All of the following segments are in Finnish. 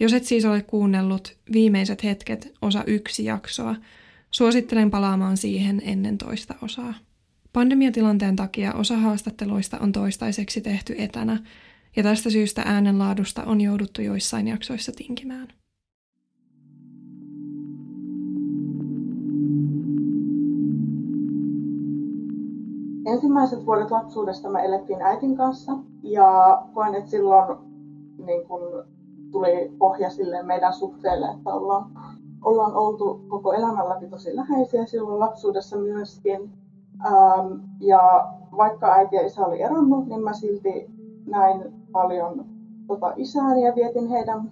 jos et siis ole kuunnellut viimeiset hetket osa yksi jaksoa, suosittelen palaamaan siihen ennen toista osaa. Pandemiatilanteen takia osa haastatteluista on toistaiseksi tehty etänä, ja tästä syystä äänenlaadusta on jouduttu joissain jaksoissa tinkimään. Ensimmäiset vuodet lapsuudesta me elettiin äitin kanssa ja koen, että silloin niin kun tuli pohja sille meidän suhteelle, että ollaan, ollaan oltu koko elämän läpi tosi läheisiä silloin lapsuudessa myöskin. Ähm, ja vaikka äiti ja isä oli eronnut, niin mä silti näin paljon tota isääni ja vietin heidän,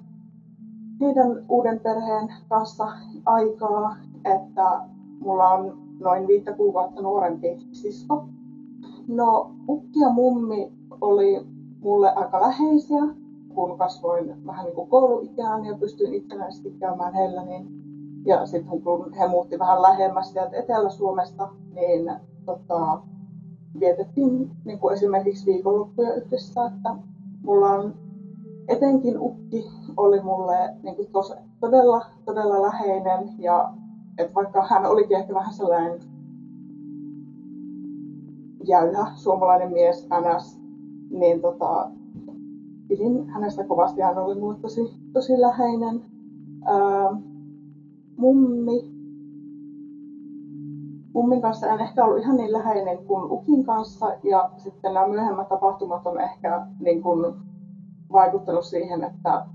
heidän uuden perheen kanssa aikaa, että mulla on noin viittä kuukautta nuorempi sisko. No, ukki ja mummi oli mulle aika läheisiä kun kasvoin vähän niin kuin kouluikään ja pystyin itsenäisesti käymään heillä, niin, ja sitten kun he muutti vähän lähemmäs sieltä Etelä-Suomesta, niin tota, vietettiin niin kuin esimerkiksi viikonloppuja yhdessä, että mulla on etenkin ukki oli mulle niin kuin tos, todella, todella läheinen ja että vaikka hän olikin ehkä vähän sellainen jäyhä suomalainen mies NS, niin tota, pidin hänestä kovasti. Hän oli mulle tosi, tosi läheinen. Ää, mummi. Mummin kanssa en ehkä ollut ihan niin läheinen kuin Ukin kanssa. Ja sitten nämä myöhemmät tapahtumat on ehkä niin kuin vaikuttanut siihen, että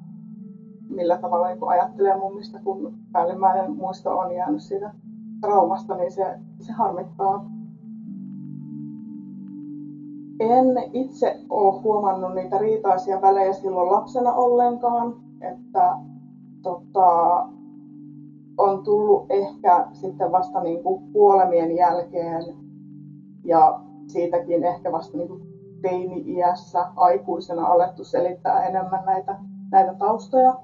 millä tavalla niin ajattelee mummista, kun päällimmäinen muisto on jäänyt siitä traumasta, niin se, se harmittaa en itse ole huomannut niitä riitaisia välejä silloin lapsena ollenkaan, että tota, on tullut ehkä sitten vasta niin kuin kuolemien jälkeen ja siitäkin ehkä vasta niin kuin teini-iässä aikuisena alettu selittää enemmän näitä, näitä taustoja.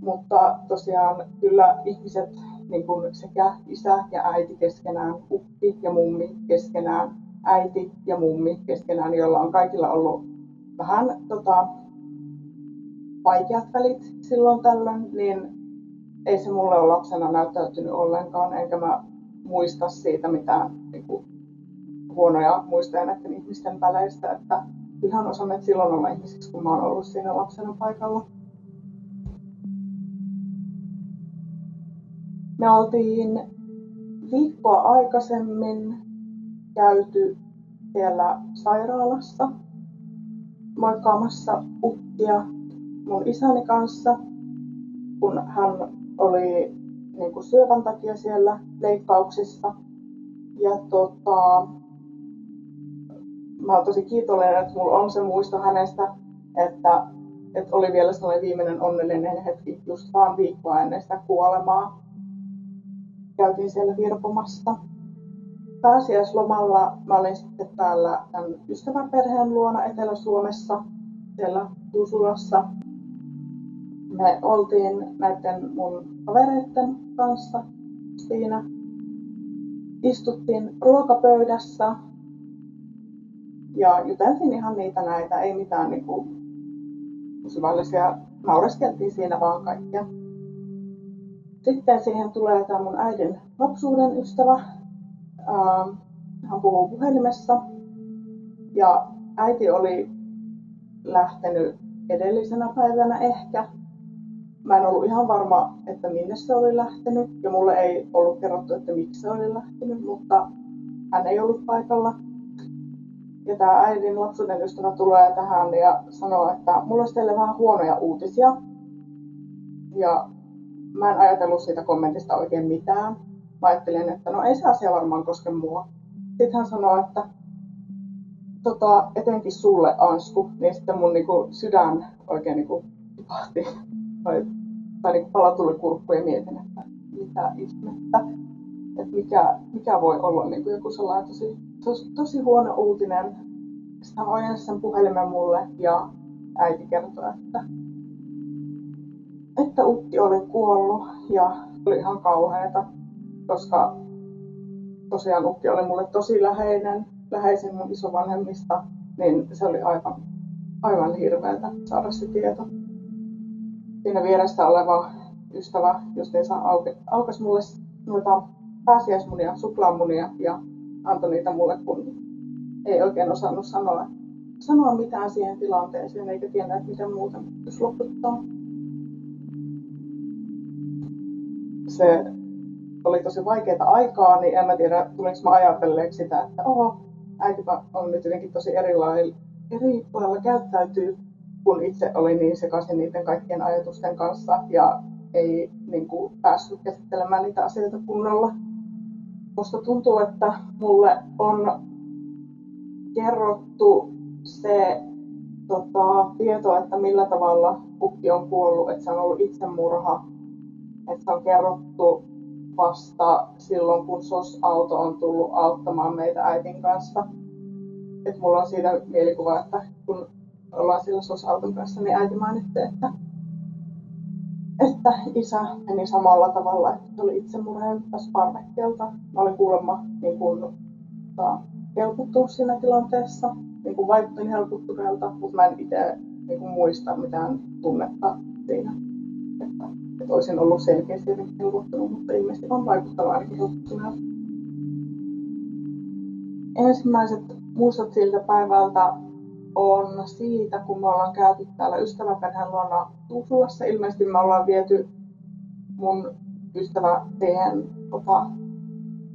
Mutta tosiaan kyllä ihmiset niin kuin sekä isä ja äiti keskenään, ukki ja mummi keskenään äiti ja mummi keskenään, joilla on kaikilla ollut vähän tota, vaikeat välit silloin tällöin, niin ei se mulle ole lapsena näyttäytynyt ollenkaan, enkä mä muista siitä mitään niin kuin, huonoja muistoja näiden ihmisten väleistä, että kyllähän osanneet silloin olla ihmisiksi, kun mä oon ollut siinä lapsena paikalla. Me oltiin viikkoa aikaisemmin käyty siellä sairaalassa moikkaamassa ukkia mun isäni kanssa, kun hän oli niin kuin syövän takia siellä leikkauksissa. Ja tota, mä oon tosi kiitollinen, että mulla on se muisto hänestä, että, että oli vielä sellainen viimeinen onnellinen hetki just vaan viikkoa ennen sitä kuolemaa. Käytiin siellä virpomassa pääsiäislomalla mä olin sitten täällä tämän ystävän perheen luona Etelä-Suomessa, siellä Tuusulassa. Me oltiin näiden mun kavereiden kanssa siinä. Istuttiin ruokapöydässä ja juteltiin ihan niitä näitä, ei mitään niinku syvällisiä, naureskeltiin siinä vaan kaikkia. Sitten siihen tulee tämä mun äidin lapsuuden ystävä, Ähm, hän puhuu puhelimessa ja äiti oli lähtenyt edellisenä päivänä ehkä. Mä en ollut ihan varma, että minne se oli lähtenyt ja mulle ei ollut kerrottu, että miksi se oli lähtenyt, mutta hän ei ollut paikalla. Ja tämä äidin lapsuuden ystävä tulee tähän ja sanoo, että mulla olisi teille vähän huonoja uutisia. Ja mä en ajatellut siitä kommentista oikein mitään mä ajattelin, että no ei se asia varmaan koske mua. Sitten hän sanoi, että tota, etenkin sulle Ansku, niin sitten mun niinku sydän oikein niinku tipahti. tai niin pala tuli kurkku ja mietin, että mitä ihmettä, että mikä, mikä voi olla niin kuin joku sellainen tosi, tosi, tosi huono uutinen. Sitten hän ojensi sen puhelimen mulle ja äiti kertoi, että, että ukki oli kuollut ja oli ihan kauheata, koska tosiaan ukki oli mulle tosi läheinen, läheisin mun isovanhemmista, niin se oli aivan, aivan hirveätä saada se tieto. Siinä vierestä oleva ystävä justiinsa auke, aukasi mulle noita pääsiäismunia, suklaamunia ja antoi niitä mulle, kun ei oikein osannut sanoa, sanoa mitään siihen tilanteeseen eikä tiennyt, miten muuten jos loputtaa. Se oli tosi vaikeaa aikaa, niin en mä tiedä, tulinko mä ajatelleeksi sitä, että oho, äiti on nyt jotenkin tosi eri lailla, eri lailla käyttäytyy, kun itse oli niin sekaisin niiden kaikkien ajatusten kanssa ja ei niin kuin, päässyt käsittelemään niitä asioita kunnolla. Musta tuntuu, että mulle on kerrottu se tota, tieto, että millä tavalla kukki on kuollut, että se on ollut itsemurha. Että se on kerrottu vasta silloin, kun SOS-auto on tullut auttamaan meitä äitin kanssa. Et mulla on siitä mielikuva, että kun ollaan sillä SOS-auton kanssa, niin äiti mainitti, että, että isä meni samalla tavalla, että oli itsemurheen tässä parvekkeelta. Mä olin kuulemma niin kun, ta, helpottunut siinä tilanteessa, niin kuin vaikutin helpottuneelta, mutta mä en itse niin muista mitään tunnetta siinä että olisin ollut selkeästi helpottunut, mutta ilmeisesti on vaikuttanut ainakin. Ensimmäiset muistot siltä päivältä on siitä, kun me ollaan käyty täällä ystäväperheen luona Tuusulassa. Ilmeisesti me ollaan viety mun ystävä siihen tota,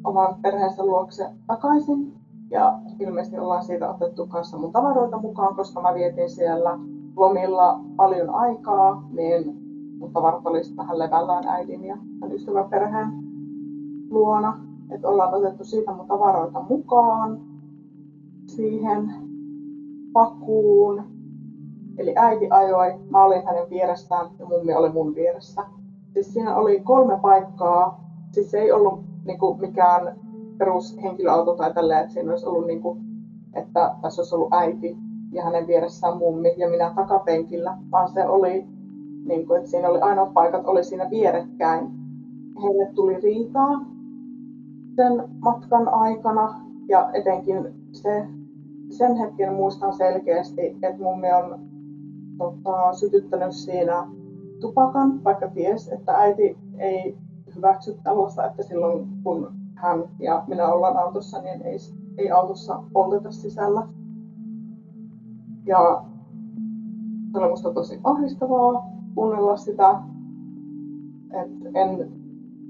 oman perheensä luokse takaisin. Ja ilmeisesti ollaan siitä otettu kanssa mun tavaroita mukaan, koska mä vietin siellä lomilla paljon aikaa, niin mutta tavarat olisi vähän levällään äidin ja ystäväperheen luona. Että ollaan otettu siitä mun tavaroita mukaan siihen pakuun. Eli äiti ajoi, mä olin hänen vieressään ja mummi oli mun vieressä. Siis siinä oli kolme paikkaa. Siis se ei ollut niinku mikään perushenkilöauto tai tälleen, että siinä olisi ollut niinku, että tässä olisi ollut äiti ja hänen vieressään mummi ja minä takapenkillä, vaan se oli niin kuin, että siinä oli ainoat paikat oli siinä vierekkäin. Heille tuli riitaa sen matkan aikana ja etenkin se, sen hetken muistan selkeästi, että mummi on tota, sytyttänyt siinä tupakan, vaikka ties, että äiti ei hyväksy tällaista, että silloin kun hän ja minä ollaan autossa, niin ei, ei autossa polteta sisällä. Ja se oli musta tosi ahdistavaa, kuunnella sitä. Et en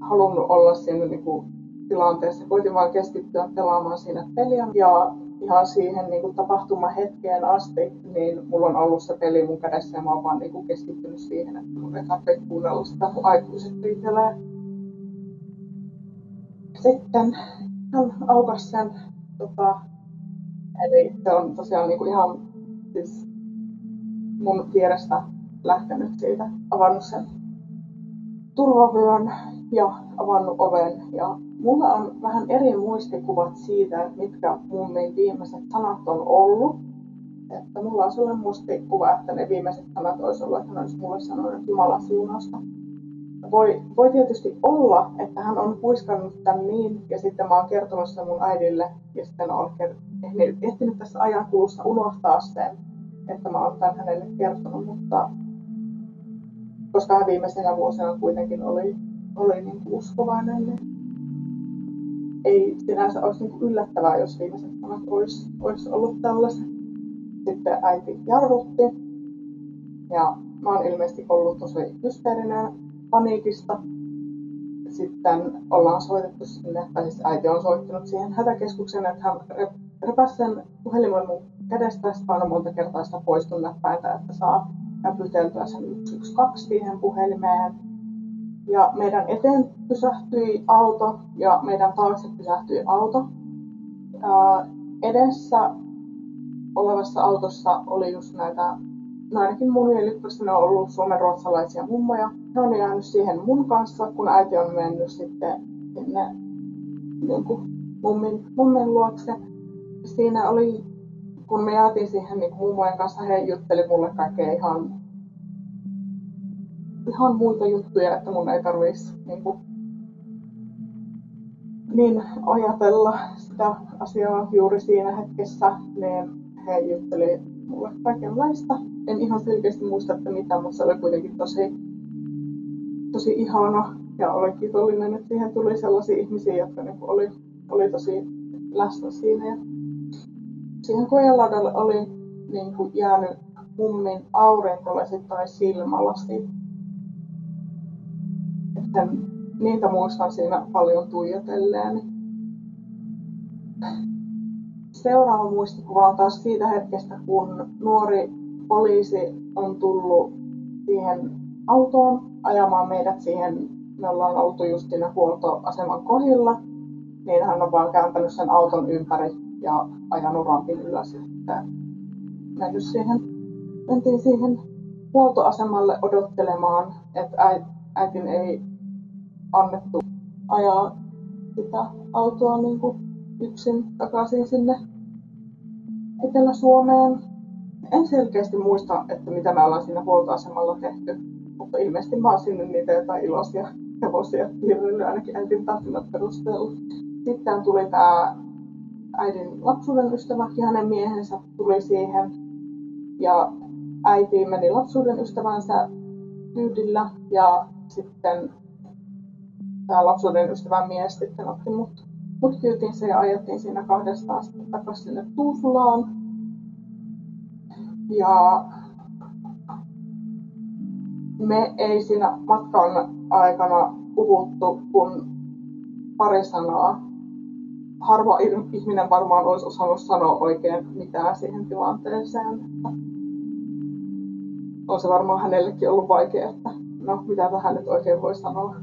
halunnut olla siinä niinku tilanteessa. Koitin vaan keskittyä pelaamaan siinä peliä. Ja ihan siihen niin tapahtumahetkeen asti, niin mulla on ollut se peli mun kädessä ja mä oon vaan niin keskittynyt siihen, että mun ei tarvitse kuunnella sitä, kun aikuiset riitelee. Sitten hän aukasi sen, tota, eli se on tosiaan niin kuin ihan siis mun vierestä lähtenyt siitä, avannut sen turvavyön ja avannut oven. Ja mulla on vähän eri muistikuvat siitä, että mitkä mummin viimeiset sanat on ollut. Että mulla on sellainen muistikuva, että ne viimeiset sanat olisi ollut, että hän olisi mulle sanonut Jumalan siunausta. Voi, voi tietysti olla, että hän on puiskannut tämän niin, ja sitten mä oon kertonut sen mun äidille, ja sitten on ehtinyt tässä ajan kulussa unohtaa sen, että mä oon tämän hänelle kertonut, mutta koska hän viimeisenä vuosina kuitenkin oli, oli niin kuin uskovainen, niin ei sinänsä olisi niin kuin yllättävää, jos viimeiset sanat olisi, olisi ollut tällaiset. Sitten äiti jarrutti ja mä oon ilmeisesti ollut tosi hysteerinen paniikista. Sitten ollaan soitettu sinne, tai siis äiti on soittanut siihen hätäkeskukseen, että hän repäsi sen puhelimen mun kädestä ja on monta kertaa sitä poistun näppäintä, että saa näpyteltyä sen 112 siihen puhelimeen. Ja meidän eteen pysähtyi auto ja meidän taakse pysähtyi auto. Ää, edessä olevassa autossa oli just näitä, no ainakin mun mielikuvissä ne on ollut suomen ruotsalaisia mummoja, he on jäänyt siihen mun kanssa, kun äiti on mennyt sitten sinne niin kuin mummin, mummin luokse. Siinä oli, kun me jäätiin siihen niin mummojen kanssa, he jutteli mulle kaikkea ihan, ihan muita juttuja, että mun ei tarvitsisi niin, niin ajatella sitä asiaa juuri siinä hetkessä, niin he jutteli mulle kaikenlaista. En ihan selkeästi muista, että mitä, mutta se oli kuitenkin tosi, tosi ihana ja olen kiitollinen, että siihen tuli sellaisia ihmisiä, jotka niin oli, oli tosi läsnä siinä. Ja siihen kojeladalle oli niin kuin jäänyt mummin aurinkolasi tai silmälasi. Että niitä muistan siinä paljon tuijotelleen. Seuraava muistikuva on taas siitä hetkestä, kun nuori poliisi on tullut siihen autoon ajamaan meidät siihen me ollaan oltu just siinä huoltoaseman kohdilla, niin hän on vaan kääntänyt sen auton ympäri ja ajanut rampin ylös. Mennyt siihen, mentiin siihen huoltoasemalle odottelemaan, että äitin ei annettu ajaa sitä autoa niin kuin yksin takaisin sinne Etelä-Suomeen. En selkeästi muista, että mitä me ollaan siinä huoltoasemalla tehty, mutta ilmeisesti mä oon sinne niitä jotain iloisia hevosia hirveännyt ainakin äitin tartunnan perusteella. Sitten tuli tämä äidin lapsuuden ystävä ja hänen miehensä tuli siihen. Ja äiti meni lapsuuden ystävänsä kyydillä ja sitten tämä lapsuuden ystävän mies sitten otti mut, mut kyytinsä ja ajettiin siinä kahdestaan sitten takaisin sinne Tuusulaan. Ja me ei siinä matkan aikana puhuttu kuin pari sanaa. Harva ihminen varmaan olisi osannut sanoa oikein mitään siihen tilanteeseen. On se varmaan hänellekin ollut vaikea, että no mitä tähän nyt oikein voi sanoa.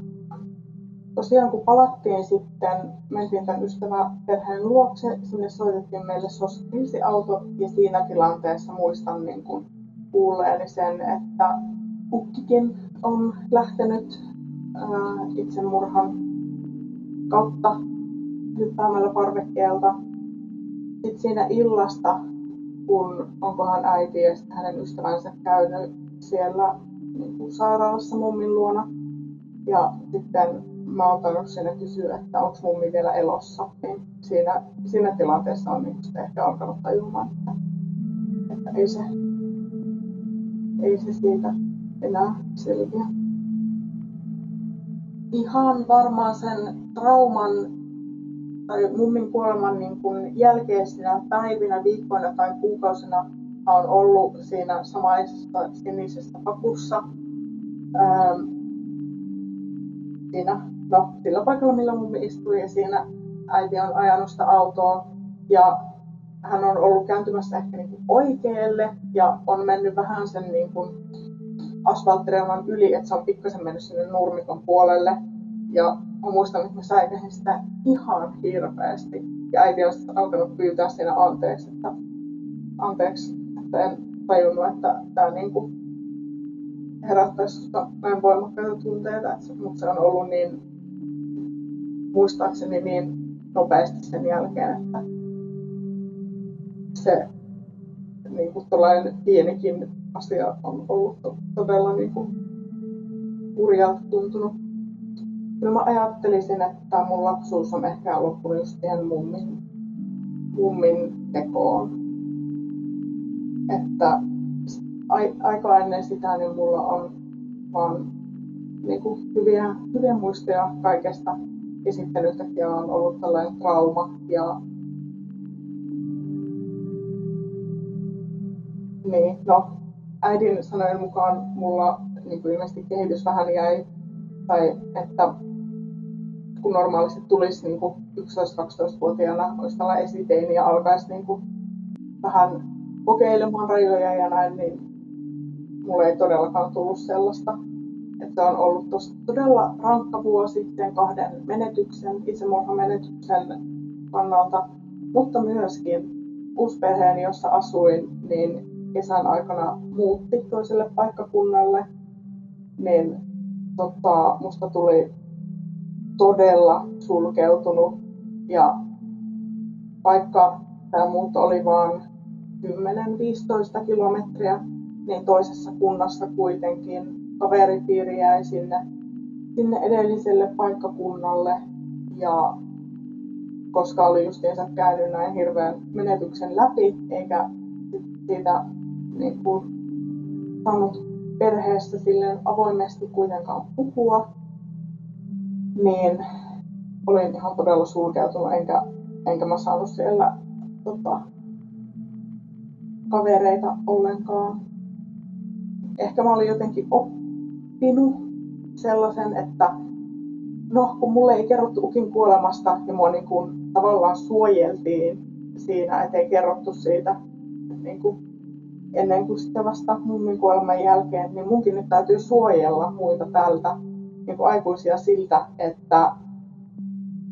Tosiaan kun palattiin sitten, mentiin tämän ystäväperheen luokse, sinne soitettiin meille SOS-kriisiauto ja siinä tilanteessa muistan niin kuin kuulleeni sen, että ukkikin on lähtenyt ää, itsemurhan kautta hyppäämällä parvekkeelta. Sitten siinä illasta, kun onkohan äiti ja sitten hänen ystävänsä käynyt siellä niin kuin sairaalassa mummin luona. Ja sitten mä oon tainnut siinä kysyä, että onko mummi vielä elossa. Niin siinä, siinä tilanteessa on niin ehkä alkanut tajumaan, että, että ei, se, ei se siitä enää selviä. Ihan varmaan sen trauman tai mummin kuoleman niin kuin jälkeisinä päivinä, viikkoina tai kuukausina on ollut siinä samaisessa sinisessä pakussa. Ähm, siinä, no, sillä paikalla, millä mummi istui ja siinä äiti on ajanut sitä autoa ja hän on ollut kääntymässä ehkä niin kuin oikealle ja on mennyt vähän sen niin kuin asfalttireunan yli, että se on pikkasen mennyt sinne nurmikon puolelle. Ja mä muistan, että mä säikäsin sitä ihan hirveästi. Ja äiti on alkanut pyytää siinä anteeksi, että anteeksi, että en tajunnut, että tämä niinku herättäisi susta näin voimakkaita tunteita, mutta se on ollut niin, muistaakseni niin nopeasti sen jälkeen, että se niin kuin pienikin asia on ollut todella niin kuin hurjalta tuntunut. Kyllä mä ajattelisin, että mun lapsuus on ehkä loppunut just ihan mummin, mummin tekoon. Että aika ennen sitä niin mulla on vaan niin kuin hyviä, hyviä muistoja kaikesta. Ja sitten yhtäkkiä on ollut tällainen trauma ja niin, no äidin sanojen mukaan mulla niin kuin ilmeisesti kehitys vähän jäi, tai että kun normaalisti tulisi niin 11-12-vuotiaana, olisi tällä esiteini ja alkaisi niin kuin vähän kokeilemaan rajoja ja näin, niin mulle ei todellakaan tullut sellaista. Että on ollut tos, todella rankka vuosi sen kahden menetyksen, itsemurhamenetyksen kannalta, mutta myöskin uusperheen, jossa asuin, niin kesän aikana muutti toiselle paikkakunnalle, niin tota, musta tuli todella sulkeutunut. Ja vaikka tämä muutto oli vain 10-15 kilometriä, niin toisessa kunnassa kuitenkin kaveripiiri jäi sinne, sinne edelliselle paikkakunnalle. Ja koska oli justiinsa käynyt näin hirveän menetyksen läpi, eikä siitä niin kuin, saanut perheessä silleen avoimesti kuitenkaan puhua, niin olin ihan todella sulkeutunut, enkä, enkä mä saanut siellä tota, kavereita ollenkaan. Ehkä mä olin jotenkin oppinut sellaisen, että no kun mulle ei kerrottu Ukin kuolemasta ja mua niin kuin tavallaan suojeltiin siinä, ettei kerrottu siitä niin kuin ennen kuin sitten vasta mummin kuoleman jälkeen, niin munkin nyt täytyy suojella muita tältä niin kuin aikuisia siltä, että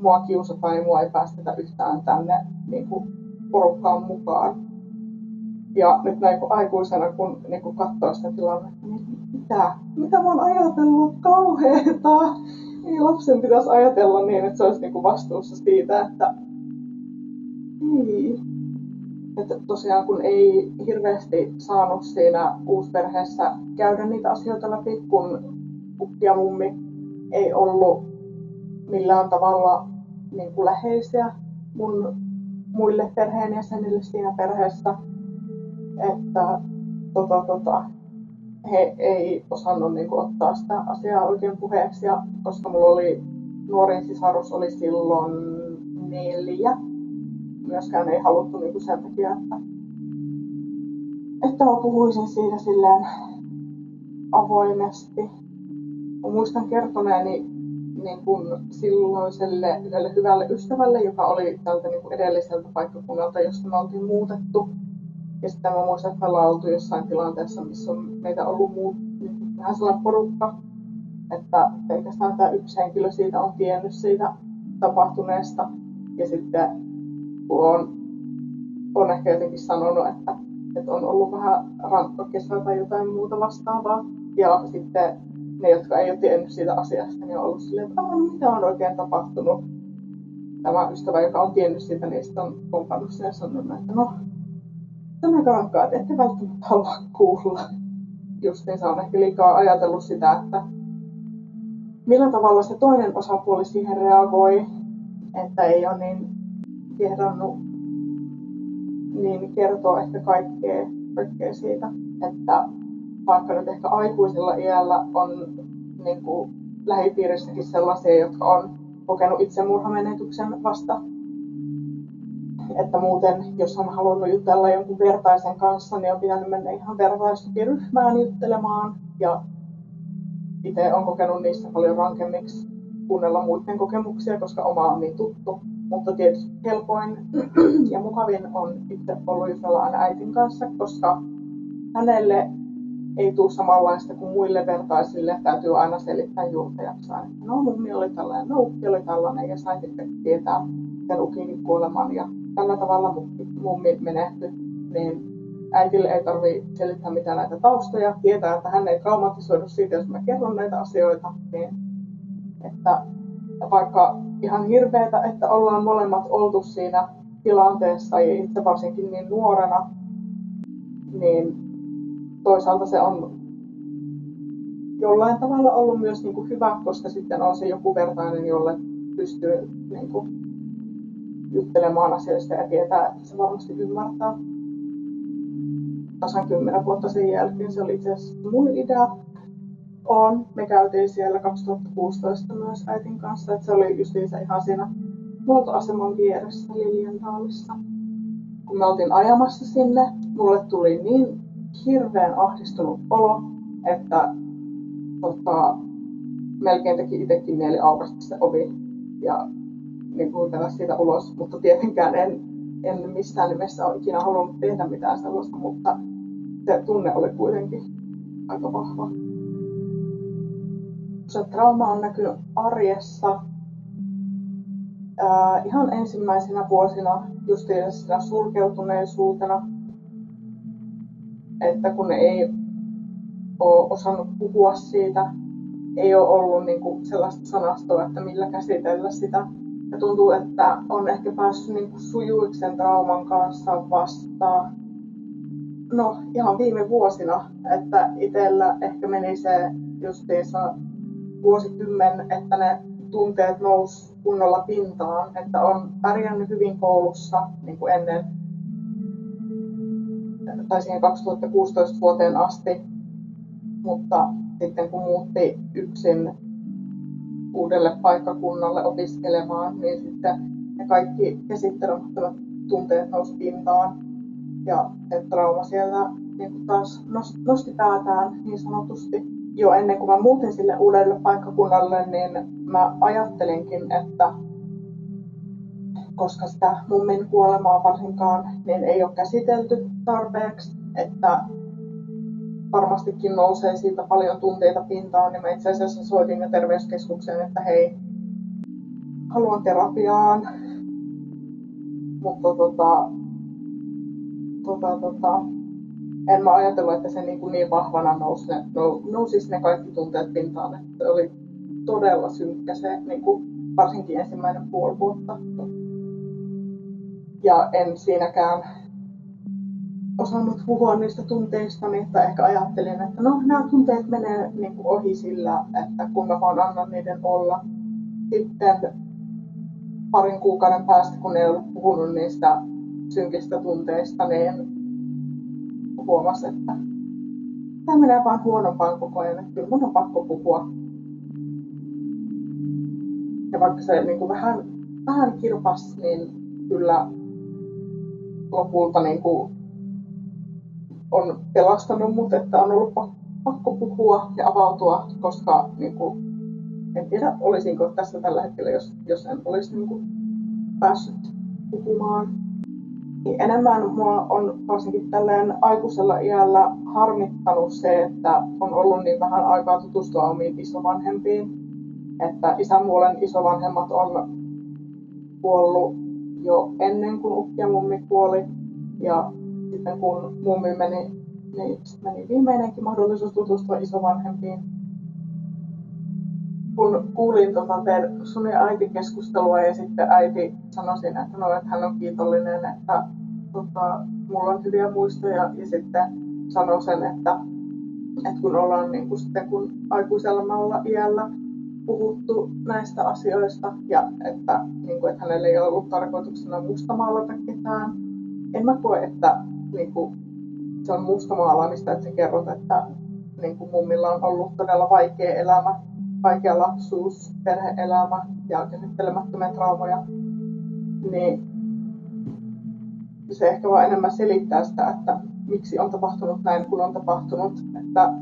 mua kiusataan ja mua ei päästetä yhtään tänne niin kuin porukkaan mukaan. Ja nyt näin kuin aikuisena, kun niin kuin katsoo sitä tilannetta, niin mitä? Mitä mä oon ajatellut? Kauheeta! Ei lapsen pitäisi ajatella niin, että se olisi niin kuin vastuussa siitä, että niin. Että tosiaan kun ei hirveästi saanut siinä uusperheessä käydä niitä asioita läpi, kun ukki ja mummi ei ollut millään tavalla niin kuin läheisiä mun muille perheenjäsenille siinä perheessä, että tota, tota, he ei osannut niin kuin, ottaa sitä asiaa oikein puheeksi, ja koska mulla oli nuorin sisarus oli silloin neljä, myöskään ei haluttu niin kuin sen takia, että, että mä puhuisin siitä silleen avoimesti. Mä muistan kertoneeni niin kuin silloiselle yhdelle hyvälle ystävälle, joka oli tältä niin kuin edelliseltä paikkakunnalta, josta me oltiin muutettu. Ja sitten mä muistan, että me ollaan oltu jossain tilanteessa, missä on meitä ollut muut, niin vähän sellainen porukka, että pelkästään tämä yksi henkilö siitä on tiennyt siitä tapahtuneesta. Ja sitten on, on ehkä jotenkin sanonut, että, että on ollut vähän rankka kesä tai jotain muuta vastaavaa. Ja sitten ne, jotka ei ole tiennyt siitä asiasta, niin on ollut silleen, että no, mitä on oikein tapahtunut. Tämä ystävä, joka on tiennyt siitä, niin sitten on kompannut sen ja sanonut, että no, tämä rankkaa, että ette välttämättä halua kuulla. Just niin se on ehkä liikaa ajatellut sitä, että millä tavalla se toinen osapuoli siihen reagoi, että ei ole niin kehdannut niin kertoo ehkä kaikkea, kaikkea siitä, että vaikka nyt ehkä aikuisilla iällä on niin kuin lähipiirissäkin sellaisia, jotka on kokenut itsemurhamenetyksen vasta. Että muuten, jos on halunnut jutella jonkun vertaisen kanssa, niin on pitänyt mennä ihan vertaistukiryhmään juttelemaan. Ja itse on kokenut niistä paljon rankemmiksi kuunnella muiden kokemuksia, koska oma on niin tuttu. Mutta tietysti helpoin ja mukavin on itse ollut jutella aina äitin kanssa, koska hänelle ei tule samanlaista kuin muille vertaisille. Täytyy aina selittää juurta jaksaa, että no mummi oli tällainen, no ukki oli tällainen ja sain sitten tietää sen ukin kuoleman ja tällä tavalla mummi menehtyi. Niin äitille ei tarvi selittää mitään näitä taustoja, tietää, että hän ei traumatisoidu siitä, jos mä kerron näitä asioita, niin että vaikka ihan hirveetä, että ollaan molemmat oltu siinä tilanteessa ja itse varsinkin niin nuorena, niin toisaalta se on jollain tavalla ollut myös niin kuin hyvä, koska sitten on se joku vertainen, jolle pystyy niin kuin, juttelemaan asioista ja tietää, että se varmasti ymmärtää. Tasan kymmenen vuotta sen jälkeen se oli itse asiassa mun idea on. Me käytiin siellä 2016 myös äitin kanssa, että se oli justiinsa ihan siinä huoltoaseman vieressä Liljentaalissa. Kun me oltiin ajamassa sinne, mulle tuli niin hirveän ahdistunut olo, että tota, melkein teki itsekin mieli aukasta se ovi ja niin huutella siitä ulos, mutta tietenkään en, en missään nimessä ole ikinä halunnut tehdä mitään sellaista, mutta se tunne oli kuitenkin aika vahva. Se trauma on näkynyt arjessa ää, ihan ensimmäisenä vuosina just sulkeutuneisuutena, että kun ei ole osannut puhua siitä, ei ole ollut niin kuin sellaista sanastoa, että millä käsitellä sitä. Ja tuntuu, että on ehkä päässyt niin kuin sujuiksi sen trauman kanssa vastaan. No, ihan viime vuosina, että itsellä ehkä meni se justiinsa vuosikymmen, että ne tunteet nousi kunnolla pintaan, että on pärjännyt hyvin koulussa niin kuin ennen tai siihen 2016 vuoteen asti, mutta sitten kun muutti yksin uudelle paikkakunnalle opiskelemaan, niin sitten ne kaikki käsittelemättömät tunteet nousi pintaan ja se trauma siellä niin taas nosti päätään niin sanotusti. Jo ennen kuin mä muutin sille uudelle paikkakunnalle, niin mä ajattelinkin, että koska sitä mummin kuolemaa varsinkaan niin ei ole käsitelty tarpeeksi, että varmastikin nousee siitä paljon tunteita pintaan, niin mä itse asiassa soitin jo terveyskeskukseen, että hei, haluan terapiaan, mutta tota, tota, tota, en mä ajatellut, että se niin, kuin niin vahvana nousi ne, nousisi ne kaikki tunteet pintaan, että oli todella synkkä se, niin kuin varsinkin ensimmäinen puoli vuotta. Ja en siinäkään osannut puhua niistä tunteista, niin että ehkä ajattelin, että no nämä tunteet menee niin kuin ohi sillä, että kun mä vaan annan niiden olla. Sitten parin kuukauden päästä, kun ei ollut puhunut niistä synkistä tunteista, niin huomasi, että tämä menee vaan huonompaan koko ajan, että kyllä mun on pakko puhua. Ja vaikka se niin kuin vähän, vähän kirpas, niin kyllä lopulta niin kuin on pelastanut mut, että on ollut pakko puhua ja avautua, koska niin kuin, en tiedä olisinko tässä tällä hetkellä, jos, jos en olisi niin kuin, päässyt puhumaan. Niin enemmän mua on varsinkin tälleen aikuisella iällä harmittanut se, että on ollut niin vähän aikaa tutustua omiin isovanhempiin. Että isämuolen isovanhemmat on kuollut jo ennen kuin ukki ja mummi kuoli. Ja sitten kun mummi meni, niin meni viimeinenkin mahdollisuus tutustua isovanhempiin. Kun kuulin tuota sun ja äiti keskustelua ja sitten äiti sanoi siinä, että, no, että hän on kiitollinen, että tota, mulla on hyviä muistoja ja sitten sanoi sen, että, että kun ollaan niin kuin sitten kun aikuisella iällä puhuttu näistä asioista ja että, niin kuin, että hänellä ei ole ollut tarkoituksena mustamaalata ketään. En mä koe, että niin kuin, se on mustamaalaamista, että sä kerrot, että niin kuin mummilla on ollut todella vaikea elämä, vaikea lapsuus, perheelämä ja käsittelemättömiä traumoja, niin se ehkä vaan enemmän selittää sitä, että miksi on tapahtunut näin, kun on tapahtunut, että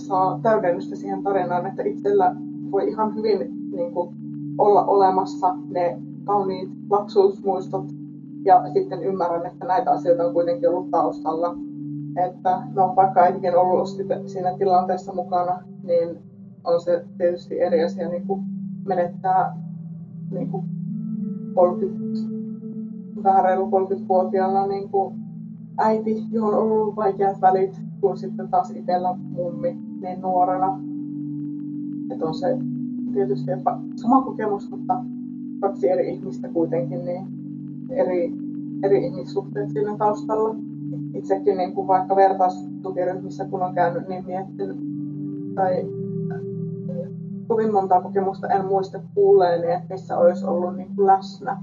saa täydennystä siihen tarinaan, että itsellä voi ihan hyvin niin kuin, olla olemassa ne kauniit lapsuusmuistot ja sitten ymmärrän, että näitä asioita on kuitenkin ollut taustalla. Että no, vaikka äitikin ollut siinä tilanteessa mukana, niin on se tietysti eri asia niin kuin menettää niin kuin 30, vähän reilu 30-vuotiaana niin kuin äiti, johon on ollut vaikeat välit, kun sitten taas itsellä mummi niin nuorena. Että on se tietysti sama kokemus, mutta kaksi eri ihmistä kuitenkin, niin eri, eri ihmissuhteet siinä taustalla. Itsekin niin kuin vaikka vertaistukiryhmissä, kun on käynyt, niin miettinyt, tai kovin monta kokemusta en muista kuulleeni, että missä olisi ollut niin kuin läsnä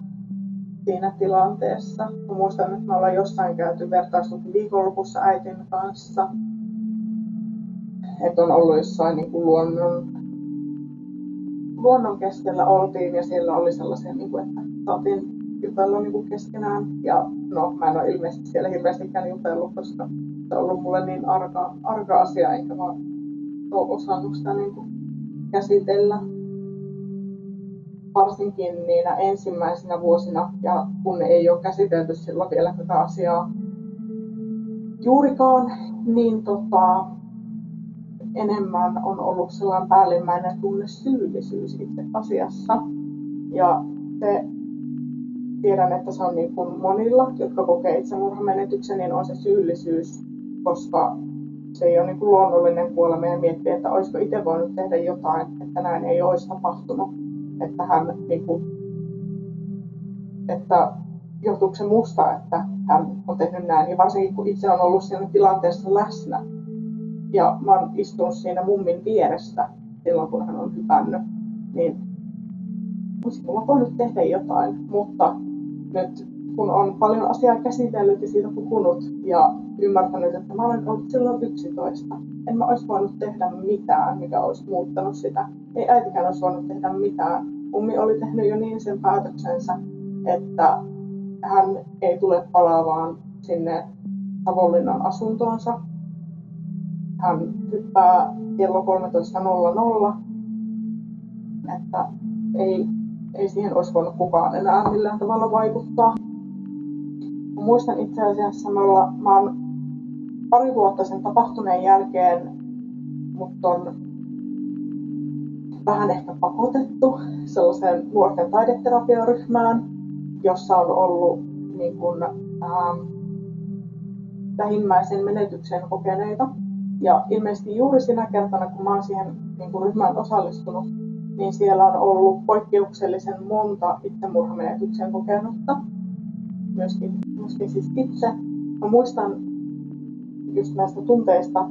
siinä tilanteessa. Mä muistan, että me ollaan jossain käyty vertaistuki viikonlopussa äitin kanssa. Että on ollut jossain niin kuin luonnon, luonnon keskellä oltiin ja siellä oli sellaisia, niin kuin, että saatiin jutella niin kuin keskenään. Ja no, mä en ole ilmeisesti siellä hirveästikään jutellut, koska se on ollut mulle niin arka, arka asia, enkä vaan ole osannut sitä niin kuin käsitellä. Varsinkin niinä ensimmäisinä vuosina, ja kun ei ole käsitelty silloin vielä tätä asiaa juurikaan, niin tota, enemmän on ollut sellainen päällimmäinen tunne syyllisyys itse asiassa. Ja se tiedän, että se on niin kuin monilla, jotka kokee itsemurhamenetyksen, niin on se syyllisyys, koska se ei ole niin kuin luonnollinen kuolema ja miettiä, että olisiko itse voinut tehdä jotain, että näin ei olisi tapahtunut. Että hän niin kuin, että johtuuko se musta, että hän on tehnyt näin. Ja varsinkin kun itse on ollut siinä tilanteessa läsnä ja mä oon istunut siinä mummin vieressä silloin, kun hän on hypännyt, niin olisin mulla voinut tehdä jotain. Mutta nyt kun on paljon asiaa käsitellyt ja siitä puhunut ja ymmärtänyt, että mä olen ollut silloin 11. En mä olisi voinut tehdä mitään, mikä olisi muuttanut sitä. Ei äitikään olisi voinut tehdä mitään. Mummi oli tehnyt jo niin sen päätöksensä, että hän ei tule palaavaan sinne Savonlinnan asuntoonsa. Hän hyppää kello 13.00, että ei, ei siihen olisi voinut kukaan enää millään tavalla vaikuttaa. Mä muistan itse asiassa, mä, olla, mä oon pari vuotta sen tapahtuneen jälkeen mut on vähän ehkä pakotettu sellaiseen nuorten taideterapiaryhmään, jossa on ollut niin kun, ähm, lähimmäisen menetyksen kokeneita. Ja ilmeisesti juuri sinä kertana, kun mä oon siihen niin kun ryhmään osallistunut, niin siellä on ollut poikkeuksellisen monta itsemurhamenetyksen kokenutta. Myöskin, myöskin siis itse. Mä muistan just näistä tunteista,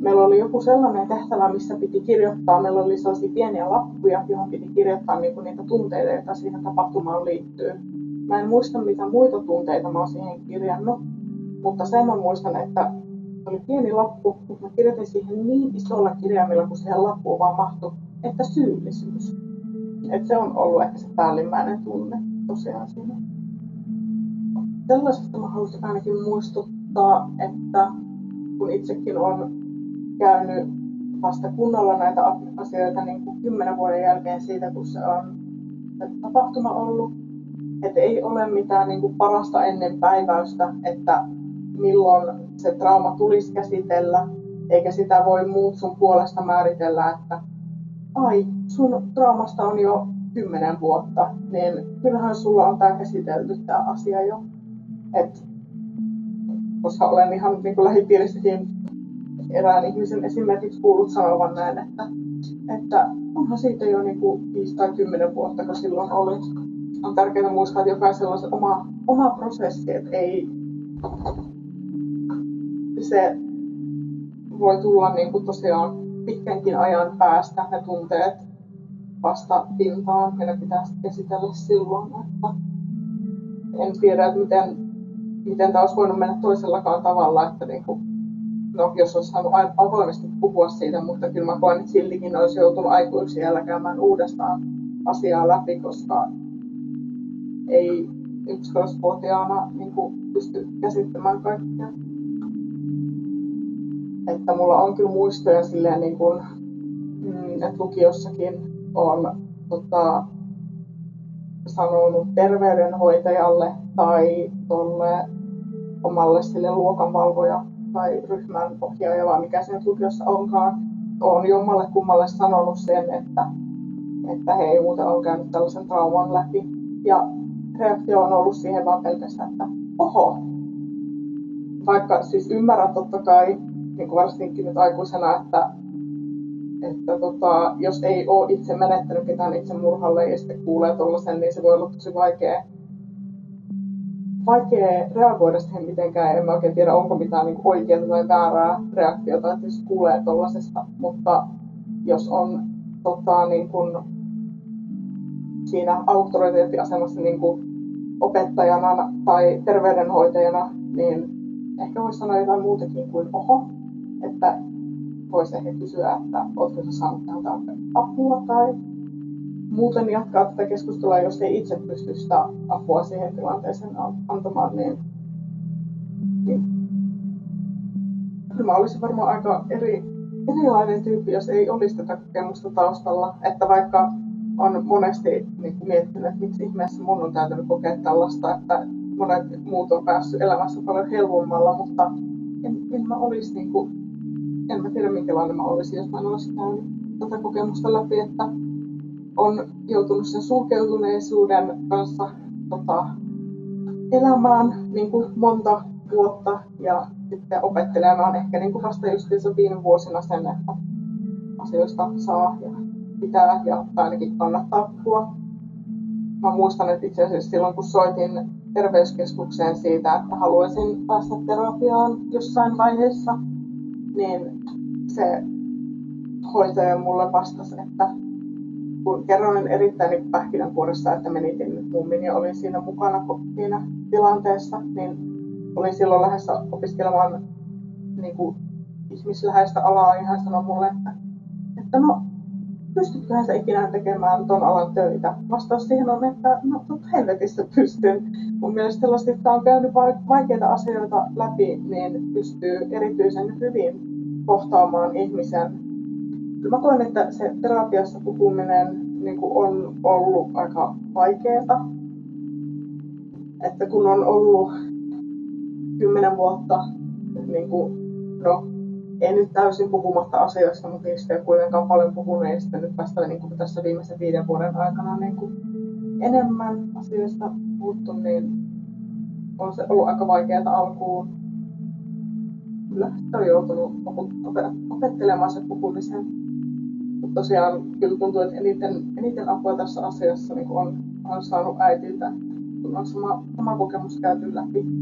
meillä oli joku sellainen tehtävä, missä piti kirjoittaa, meillä oli sellaisia pieniä lappuja, johon piti kirjoittaa niinku niitä tunteita, joita siihen tapahtumaan liittyy. Mä en muista, mitä muita tunteita mä oon siihen kirjannut, mutta sen mä muistan, että oli pieni lappu, mutta mä kirjoitin siihen niin isolla kirjaimilla, kun siihen lappuun vaan mahtui, että syyllisyys. Että se on ollut ehkä se päällimmäinen tunne tosiaan siinä. Sellaisesta mä haluaisin ainakin muistuttaa, että kun itsekin on käynyt vasta kunnolla näitä asioita niin kuin kymmenen vuoden jälkeen siitä, kun se on se tapahtuma ollut. Että ei ole mitään niin kuin parasta ennen päiväystä, että milloin se trauma tulisi käsitellä, eikä sitä voi muut sun puolesta määritellä, että ai, sun traumasta on jo kymmenen vuotta, niin kyllähän sulla on tämä käsitelty tämä asia jo. Et, koska olen ihan niin kuin lähipiirissäkin erään ihmisen esimerkiksi kuullut sanovan näin, että, että onhan siitä jo niin kuin 5 tai 10 vuotta, kun silloin oli. On tärkeää muistaa, että jokaisella on se oma, oma prosessi, että ei se voi tulla niin kuin tosiaan pitkänkin ajan päästä ne tunteet vasta pintaan ja ne pitää käsitellä silloin. Että en tiedä, että miten, miten tämä olisi voinut mennä toisellakaan tavalla, että niin kuin no, jos olisi saanut avoimesti puhua siitä, mutta kyllä mä koen, että siltikin olisi joutunut aikuisia käymään uudestaan asiaa läpi, koska ei 11-vuotiaana niin pysty käsittämään kaikkea. Että mulla on kyllä muistoja silleen, niin kuin, mm, että lukiossakin on tota, sanonut terveydenhoitajalle tai tolle omalle sille luokanvalvoja tai ryhmän ohjaaja, mikä se lukiossa onkaan, on jommalle kummalle sanonut sen, että, että he ei muuten ole käynyt tällaisen trauman läpi. Ja reaktio on ollut siihen vaan pelkästään, että oho. Vaikka siis ymmärrän totta kai, niin kuin varsinkin nyt aikuisena, että, että tota, jos ei ole itse menettänyt ketään itsemurhalle ja sitten kuulee tuollaisen, niin se voi olla tosi vaikea vaikea reagoida siihen mitenkään. En mä oikein tiedä, onko mitään niin oikeaa tai väärää reaktiota, että jos kuulee tuollaisesta. Mutta jos on tota, niin kuin, siinä auktoriteettiasemassa niin kuin opettajana tai terveydenhoitajana, niin ehkä voisi sanoa jotain muutakin kuin oho. Että voisi ehkä kysyä, että oletko saanut täältä apua tai muuten jatkaa tätä keskustelua, jos ei itse pysty sitä apua siihen tilanteeseen antamaan, niin, niin kyllä mä olisin varmaan aika eri, erilainen tyyppi, jos ei olisi tätä kokemusta taustalla. Että vaikka on monesti niin kuin miettinyt, että miksi ihmeessä mun on täytynyt kokea tällaista, että monet muut on päässyt elämässä paljon helpommalla, mutta en, en mä olisi niin kuin, en mä tiedä minkälainen mä olisin, jos mä en olisi käynyt tätä kokemusta läpi, että on joutunut sen sulkeutuneisuuden kanssa tota, elämään niin kuin monta vuotta ja sitten opettelemaan ehkä niin kuin vasta just viime vuosina sen, että asioista saa ja pitää ja ainakin kannattaa puhua. Mä muistan, että itse asiassa silloin kun soitin terveyskeskukseen siitä, että haluaisin päästä terapiaan jossain vaiheessa, niin se hoitaja mulle vastasi, että kun kerroin erittäin pähkinänkuoressa, että menitin mummin ja olin siinä mukana siinä tilanteessa, niin olin silloin lähdössä opiskelemaan niin kuin ihmisläheistä alaa hän sanoi mulle, että, että no pystytköhän sä ikinä tekemään ton alan töitä? Vastaus siihen on, että no totta helvetissä pystyn. Mun mielestä sellaista, että on käynyt vaikeita asioita läpi, niin pystyy erityisen hyvin kohtaamaan ihmisen. Mä koen, että se terapiassa puhuminen niin on ollut aika vaikeaa. Että kun on ollut kymmenen vuotta niin kuin, no, en nyt täysin puhumatta asioista, mutta niistä ei kuitenkaan paljon sitten nyt vasta niin kuin tässä viimeisen viiden vuoden aikana niin kuin enemmän asioista puhuttu, niin on se ollut aika vaikeaa alkuun. Kyllä sitä on joutunut opettelemaan se puhumisen. Mutta tosiaan kyllä tuntuu, että eniten, eniten apua tässä asiassa niin on, on saanut äitiltä, kun on sama, sama kokemus käyty läpi.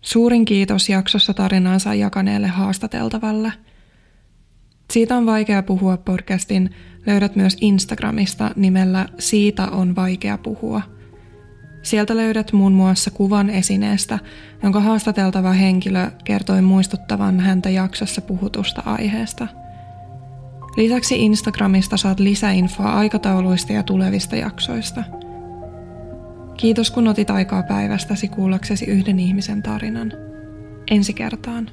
Suurin kiitos jaksossa tarinaansa jakaneelle haastateltavalle. Siitä on vaikea puhua podcastin löydät myös Instagramista nimellä Siitä on vaikea puhua. Sieltä löydät muun muassa kuvan esineestä, jonka haastateltava henkilö kertoi muistuttavan häntä jaksossa puhutusta aiheesta. Lisäksi Instagramista saat lisäinfoa aikatauluista ja tulevista jaksoista – Kiitos kun otit aikaa päivästäsi kuullaksesi yhden ihmisen tarinan. Ensi kertaan.